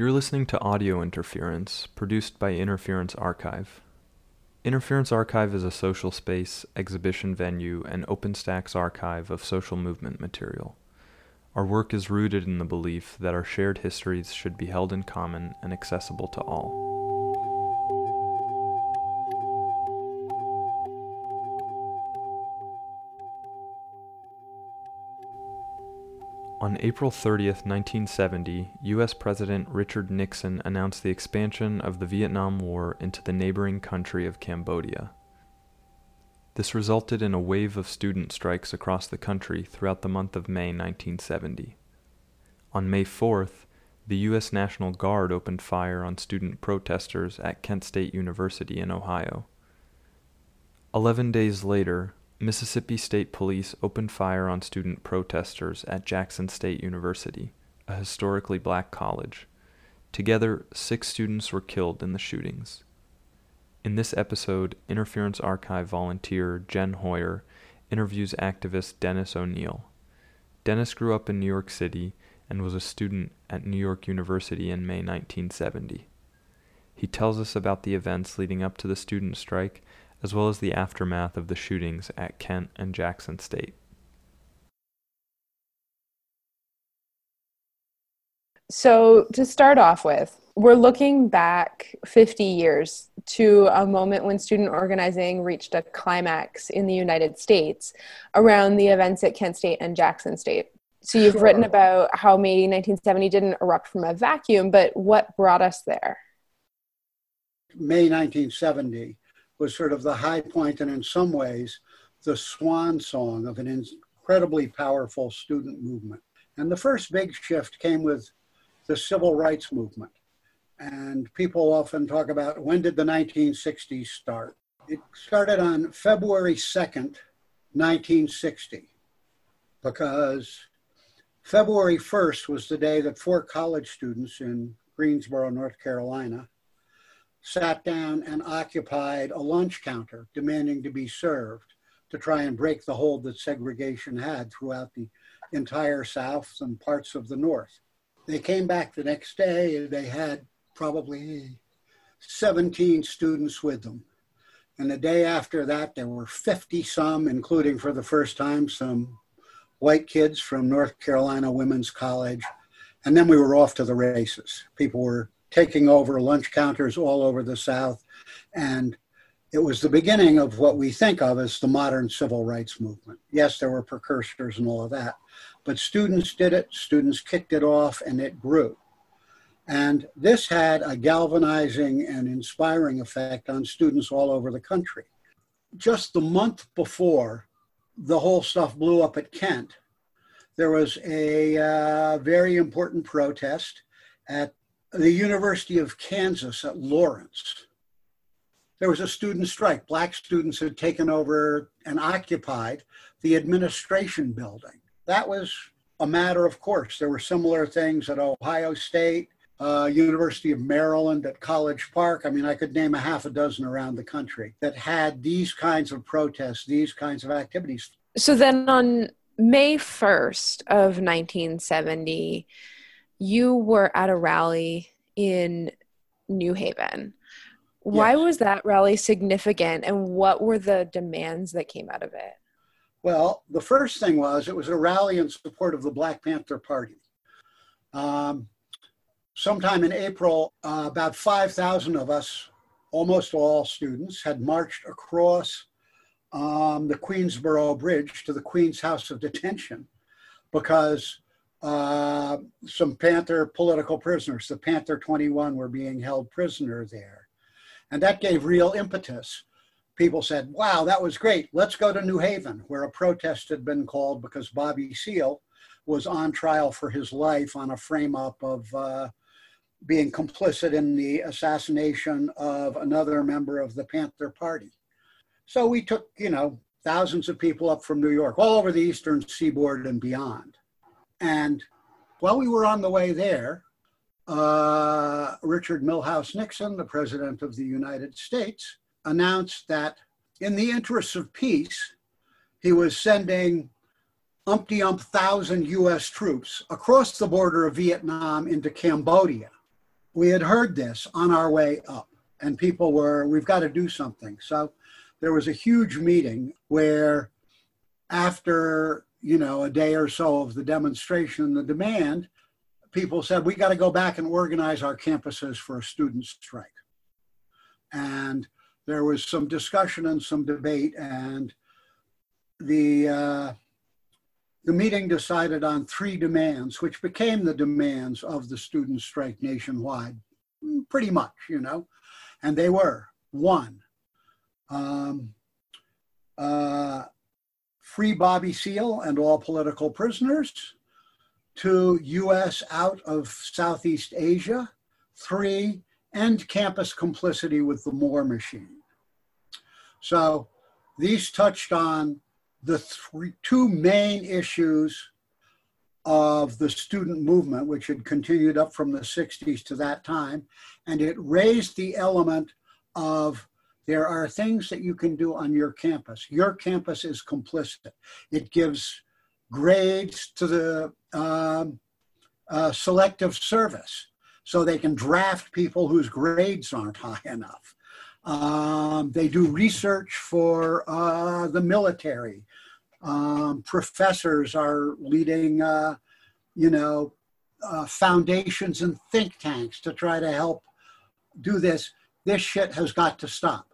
You're listening to Audio Interference, produced by Interference Archive. Interference Archive is a social space, exhibition venue, and open stacks archive of social movement material. Our work is rooted in the belief that our shared histories should be held in common and accessible to all. On April 30, 1970, U.S. President Richard Nixon announced the expansion of the Vietnam War into the neighboring country of Cambodia. This resulted in a wave of student strikes across the country throughout the month of May 1970. On May 4th, the U.S. National Guard opened fire on student protesters at Kent State University in Ohio. Eleven days later, Mississippi State Police opened fire on student protesters at Jackson State University, a historically black college. Together, six students were killed in the shootings. In this episode, Interference Archive volunteer Jen Hoyer interviews activist Dennis O'Neill. Dennis grew up in New York City and was a student at New York University in May 1970. He tells us about the events leading up to the student strike as well as the aftermath of the shootings at Kent and Jackson State. So, to start off with, we're looking back 50 years to a moment when student organizing reached a climax in the United States around the events at Kent State and Jackson State. So, you've sure. written about how May 1970 didn't erupt from a vacuum, but what brought us there? May 1970 was sort of the high point and in some ways the swan song of an incredibly powerful student movement. And the first big shift came with the civil rights movement. And people often talk about when did the 1960s start? It started on February 2nd, 1960, because February 1st was the day that four college students in Greensboro, North Carolina, sat down and occupied a lunch counter demanding to be served to try and break the hold that segregation had throughout the entire South and parts of the North. They came back the next day, they had probably 17 students with them. And the day after that, there were 50 some, including for the first time some white kids from North Carolina Women's College. And then we were off to the races. People were taking over lunch counters all over the South. And it was the beginning of what we think of as the modern civil rights movement. Yes, there were precursors and all of that, but students did it, students kicked it off, and it grew. And this had a galvanizing and inspiring effect on students all over the country. Just the month before the whole stuff blew up at Kent, there was a uh, very important protest at the University of Kansas at Lawrence. There was a student strike. Black students had taken over and occupied the administration building. That was a matter of course. There were similar things at Ohio State, uh, University of Maryland, at College Park. I mean, I could name a half a dozen around the country that had these kinds of protests, these kinds of activities. So then on May 1st of 1970, you were at a rally in New Haven. Why yes. was that rally significant and what were the demands that came out of it? Well, the first thing was it was a rally in support of the Black Panther Party. Um, sometime in April, uh, about 5,000 of us, almost all students, had marched across um, the Queensboro Bridge to the Queens House of Detention because uh, some Panther political prisoners. The Panther 21 were being held prisoner there. And that gave real impetus. People said, wow, that was great. Let's go to New Haven, where a protest had been called because Bobby Seale was on trial for his life on a frame up of uh, being complicit in the assassination of another member of the Panther Party. So we took, you know, thousands of people up from New York, all over the eastern seaboard and beyond. And while we were on the way there, uh, Richard Milhous Nixon, the President of the United States, announced that in the interests of peace, he was sending umpty ump thousand US troops across the border of Vietnam into Cambodia. we had heard this on our way up, and people were, we've got to do something. So there was a huge meeting where, after you know a day or so of the demonstration and the demand, people said we got to go back and organize our campuses for a student strike. And there was some discussion and some debate, and the uh, the meeting decided on three demands, which became the demands of the student strike nationwide, pretty much, you know. And they were one, um, uh, free Bobby Seale and all political prisoners, two, US out of Southeast Asia, three, end campus complicity with the war machine. So these touched on the three, two main issues of the student movement, which had continued up from the 60s to that time. And it raised the element of there are things that you can do on your campus. Your campus is complicit. It gives grades to the um, uh, selective service so they can draft people whose grades aren't high enough. Um, they do research for uh, the military. Um, professors are leading, uh, you know, uh, foundations and think tanks to try to help do this. This shit has got to stop.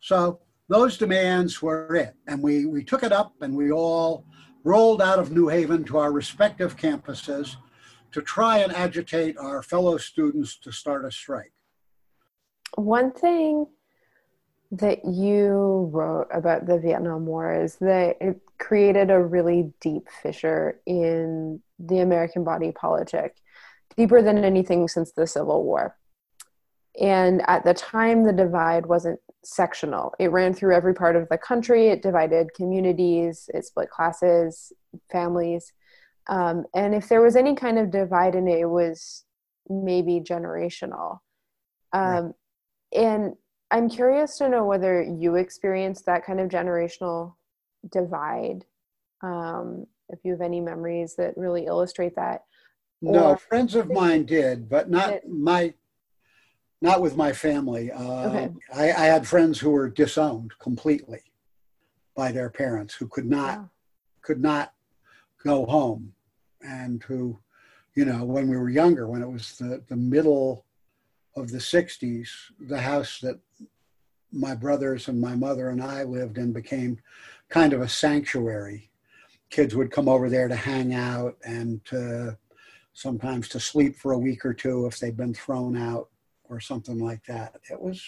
So those demands were it. And we, we took it up and we all rolled out of New Haven to our respective campuses to try and agitate our fellow students to start a strike. One thing that you wrote about the Vietnam War is that it created a really deep fissure in the American body politic, deeper than anything since the Civil War. And at the time, the divide wasn't sectional. It ran through every part of the country. It divided communities, it split classes, families. Um, and if there was any kind of divide in it, it was maybe generational. Um, right. And I'm curious to know whether you experienced that kind of generational divide. Um, if you have any memories that really illustrate that. No, friends of mine did, but not my not with my family. Uh, okay. I, I, had friends who were disowned completely by their parents, who could not wow. could not go home, and who, you know, when we were younger, when it was the the middle of the '60s, the house that my brothers and my mother and I lived in became kind of a sanctuary. Kids would come over there to hang out and to, sometimes to sleep for a week or two if they'd been thrown out or something like that. It was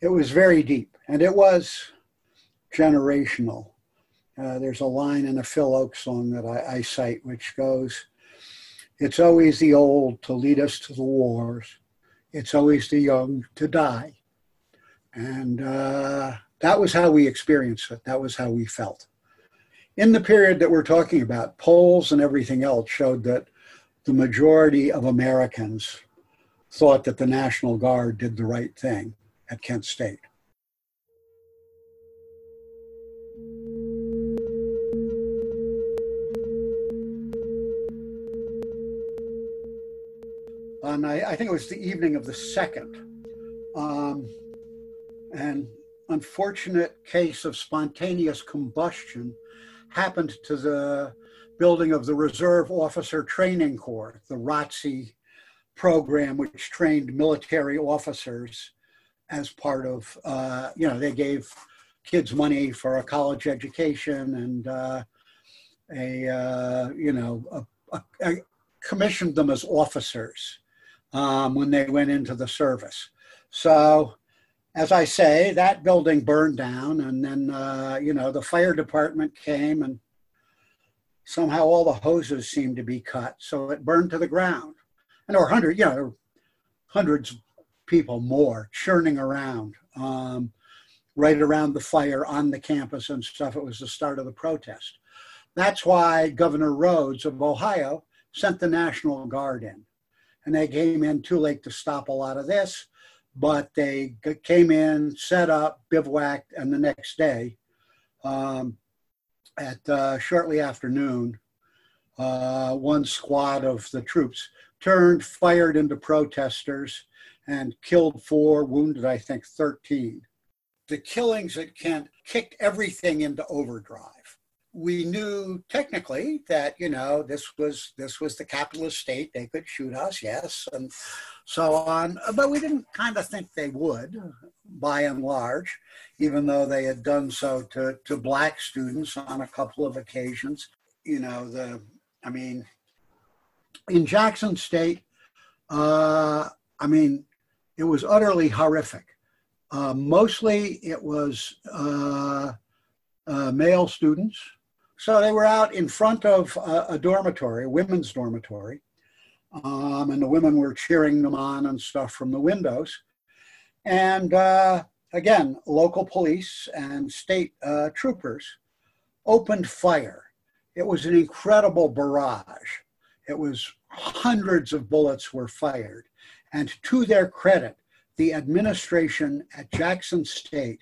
it was very deep and it was generational. Uh, there's a line in a Phil Ochs song that I, I cite which goes, "It's always the old to lead us to the wars. It's always the young to die." And uh, that was how we experienced it. That was how we felt. In the period that we're talking about, polls and everything else showed that the majority of Americans thought that the National Guard did the right thing at Kent State. And I, I think it was the evening of the second. Um, an unfortunate case of spontaneous combustion happened to the building of the Reserve Officer Training Corps, the ROTC program, which trained military officers as part of, uh, you know, they gave kids money for a college education and uh, a, uh, you know, a, a, a commissioned them as officers um, when they went into the service. So, as I say, that building burned down, and then, uh, you know, the fire department came and somehow all the hoses seemed to be cut. So it burned to the ground and or hundred, you know, hundreds of people more churning around um, right around the fire on the campus and stuff. It was the start of the protest. That's why Governor Rhodes of Ohio sent the National Guard in. And they came in too late to stop a lot of this, but they came in, set up, bivouacked, and the next day, um, at uh, shortly after noon, uh, one squad of the troops turned, fired into protesters, and killed four, wounded, I think, 13. The killings at Kent kicked everything into overdrive. We knew technically that you know this was this was the capitalist state; they could shoot us, yes, and so on. But we didn't kind of think they would, by and large, even though they had done so to to black students on a couple of occasions. You know, the I mean, in Jackson State, uh, I mean, it was utterly horrific. Uh, mostly it was uh, uh, male students. So they were out in front of a, a dormitory, a women's dormitory, um, and the women were cheering them on and stuff from the windows. And uh, again, local police and state uh, troopers opened fire. It was an incredible barrage. It was hundreds of bullets were fired. And to their credit, the administration at Jackson State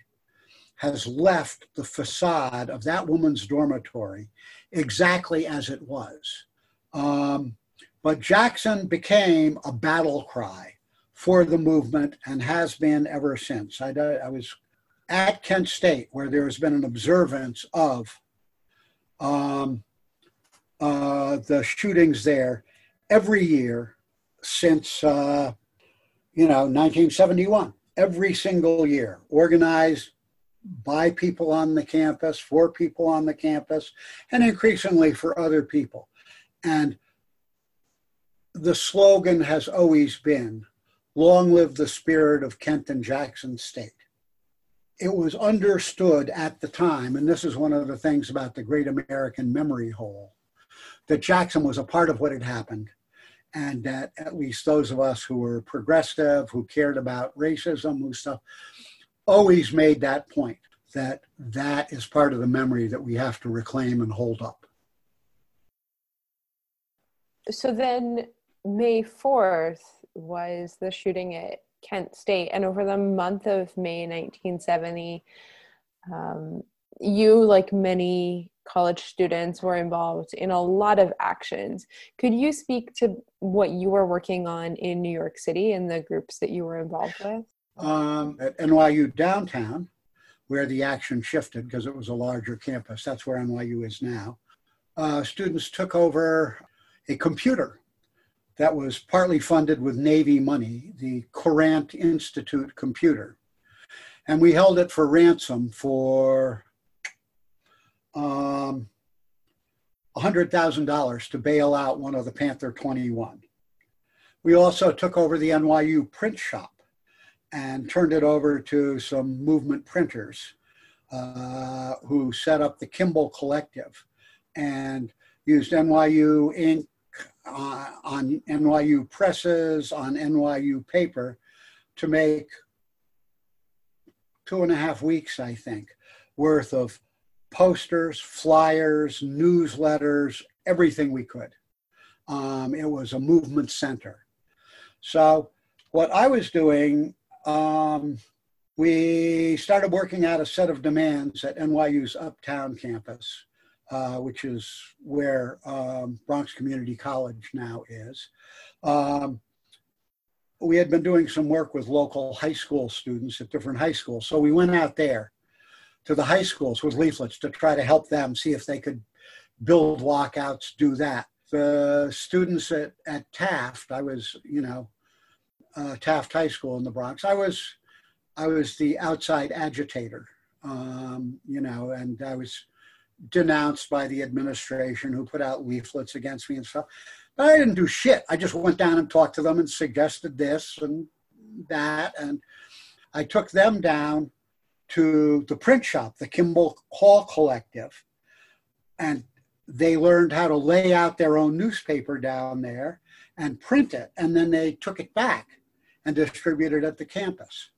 has left the facade of that woman's dormitory exactly as it was. Um, but Jackson became a battle cry for the movement and has been ever since. I, I was at Kent State where there has been an observance of um, uh, the shootings there every year since uh, you know 1971 every single year. Organized by people on the campus for people on the campus and increasingly for other people. And the slogan has always been long live the spirit of kent and jackson state. It was understood at the time and this is one of the things about the great american memory hole that jackson was a part of what had happened and that at least those of us who were progressive, who cared about racism, who stuff, always made that point that that is part of the memory that we have to reclaim and hold up. So then, May 4th was the shooting at Kent State, and over the month of May 1970, um, you, like many college students were involved in a lot of actions. Could you speak to what you were working on in New York City and the groups that you were involved with? Um, at NYU downtown, where the action shifted because it was a larger campus, that's where NYU is now. Uh, students took over a computer that was partly funded with Navy money, the Courant Institute computer. And we held it for ransom for um, $100,000 to bail out one of the Panther 21. We also took over the NYU print shop and turned it over to some movement printers uh, who set up the Kimball Collective and used NYU ink uh, on NYU presses, on NYU paper to make two and a half weeks, I think, worth of posters, flyers, newsletters, everything we could. Um, it was a movement center. So, what I was doing, um, we started working out a set of demands at NYU's Uptown campus, uh, which is where um, Bronx Community College now is. Um, we had been doing some work with local high school students at different high schools. So we went out there to the high schools with leaflets to try to help them see if they could build walkouts, do that. The students at, at Taft, I was, you know, uh, Taft High School in the Bronx. I was, I was the outside agitator, um, you know, and I was denounced by the administration who put out leaflets against me and stuff. But I didn't do shit. I just went down and talked to them and suggested this and that, and I took them down to the print shop, the Kimball Hall Collective, and they learned how to lay out their own newspaper down there and print it. And then they took it back and distributed it at the campus.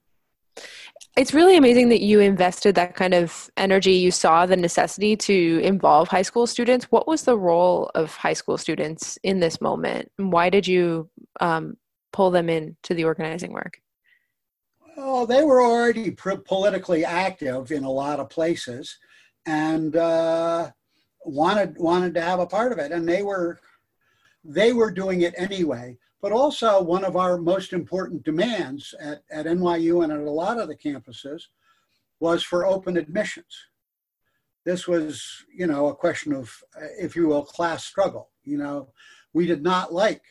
It's really amazing that you invested that kind of energy. You saw the necessity to involve high school students. What was the role of high school students in this moment? And why did you um, pull them into the organizing work? Oh, they were already politically active in a lot of places, and uh, wanted wanted to have a part of it, and they were they were doing it anyway. But also, one of our most important demands at, at NYU and at a lot of the campuses was for open admissions. This was, you know, a question of, if you will, class struggle. You know, we did not like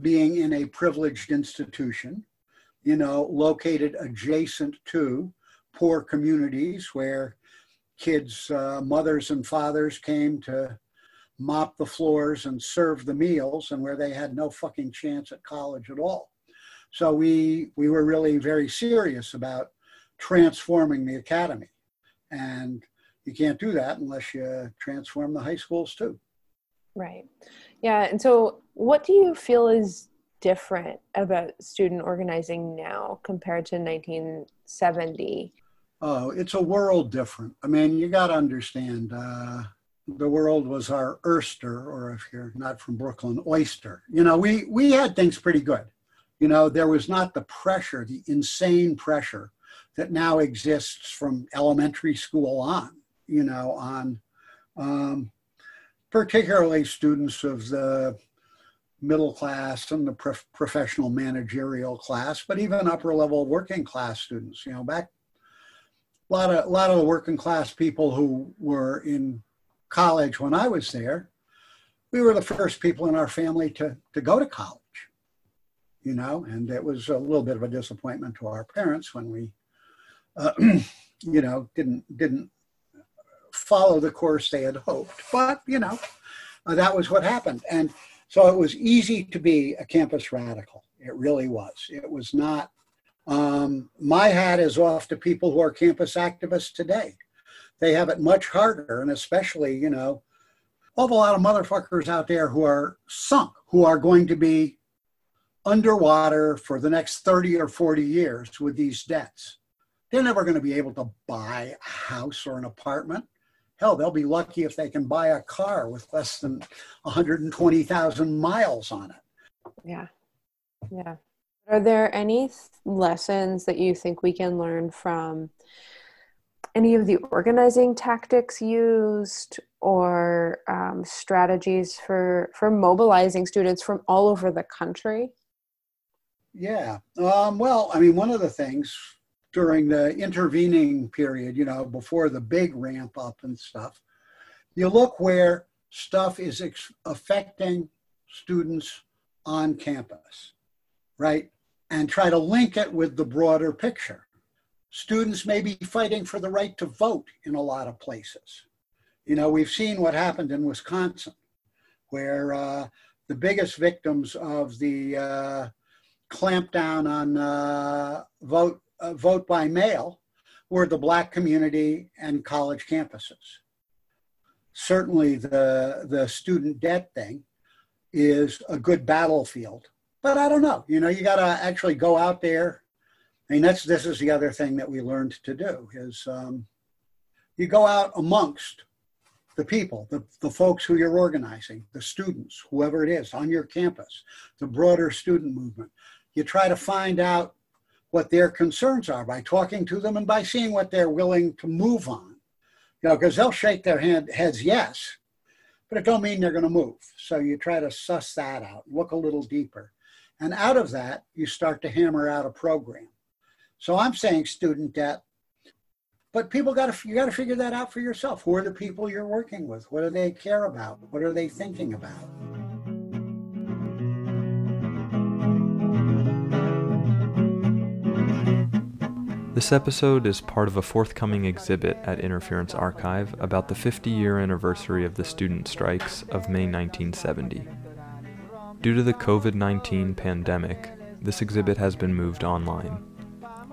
being in a privileged institution, you know, located adjacent to poor communities where kids' uh, mothers and fathers came to mop the floors and serve the meals and where they had no fucking chance at college at all. So we we were really very serious about transforming the academy. And you can't do that unless you transform the high schools too. Right. Yeah. And so what do you feel is different about student organizing now compared to 1970? Oh, it's a world different. I mean, you got to understand, uh, the world was our oyster, or if you're not from Brooklyn, oyster. You know, we we had things pretty good. You know, there was not the pressure, the insane pressure that now exists from elementary school on. You know, on um, particularly students of the middle class and the prof- professional managerial class, but even upper level working class students. You know, back a lot of a lot of the working class people who were in college when I was there, we were the first people in our family to, to go to college, you know, and it was a little bit of a disappointment to our parents when we, uh, you know, didn't, didn't follow the course they had hoped. But, you know, uh, that was what happened. And so it was easy to be a campus radical. It really was. It was not. Um, my hat is off to people who are campus activists today they have it much harder. And especially, you know, of a lot of motherfuckers out there who are sunk, who are going to be underwater for the next 30 or 40 years with these debts. They're never going to be able to buy a house or an apartment. Hell, they'll be lucky if they can buy a car with less than 120,000 miles on it. Yeah. Yeah. Are there any lessons that you think we can learn from any of the organizing tactics used or um, strategies for for mobilizing students from all over the country? Yeah. Um, well, I mean, one of the things during the intervening period, you know, before the big ramp up and stuff, you look where stuff is ex- affecting students on campus, right? And try to link it with the broader picture. Students may be fighting for the right to vote in a lot of places. You know, we've seen what happened in Wisconsin, where uh, the biggest victims of the uh, clampdown on uh, vote uh, vote by mail were the black community and college campuses. Certainly, the the student debt thing is a good battlefield, but I don't know. You know, you got to actually go out there I mean, that's this is the other thing that we learned to do is um, you go out amongst the people, the, the folks who you're organizing, the students, whoever it is on your campus, the broader student movement. You try to find out what their concerns are by talking to them and by seeing what they're willing to move on. You know, because they'll shake their hand, heads yes, but it don't mean they're going to move. So you try to suss that out, look a little deeper. And out of that, you start to hammer out a program. So I'm saying student debt, but people got to you got to figure that out for yourself. Who are the people you're working with? What do they care about? What are they thinking about? This episode is part of a forthcoming exhibit at Interference Archive about the 50 year anniversary of the student strikes of May 1970. Due to the COVID 19 pandemic, this exhibit has been moved online.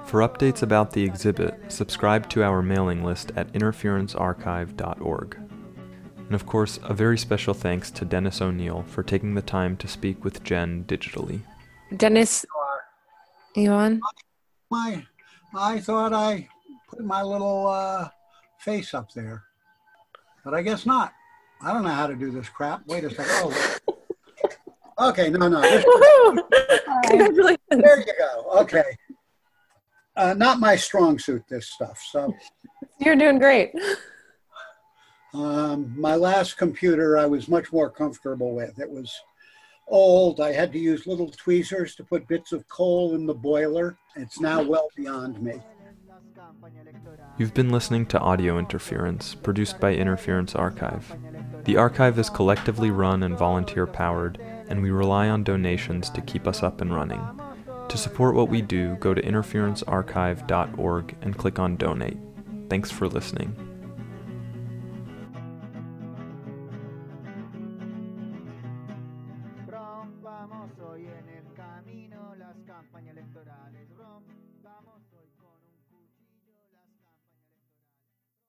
For updates about the exhibit, subscribe to our mailing list at interferencearchive.org. And of course, a very special thanks to Dennis O'Neill for taking the time to speak with Jen digitally. Dennis, you on? My, I thought I put my little uh, face up there, but I guess not. I don't know how to do this crap. Wait a second. Oh, okay, no, no. Congratulations. There you go. Okay uh, not my strong suit, this stuff. So you're doing great. Um, my last computer, I was much more comfortable with. It was old. I had to use little tweezers to put bits of coal in the boiler. It's now well beyond me. You've been listening to Audio Interference, produced by Interference Archive. The archive is collectively run and volunteer powered, and we rely on donations to keep us up and running. To support what we do, go to interferencearchive.org and click on Donate. Thanks for listening.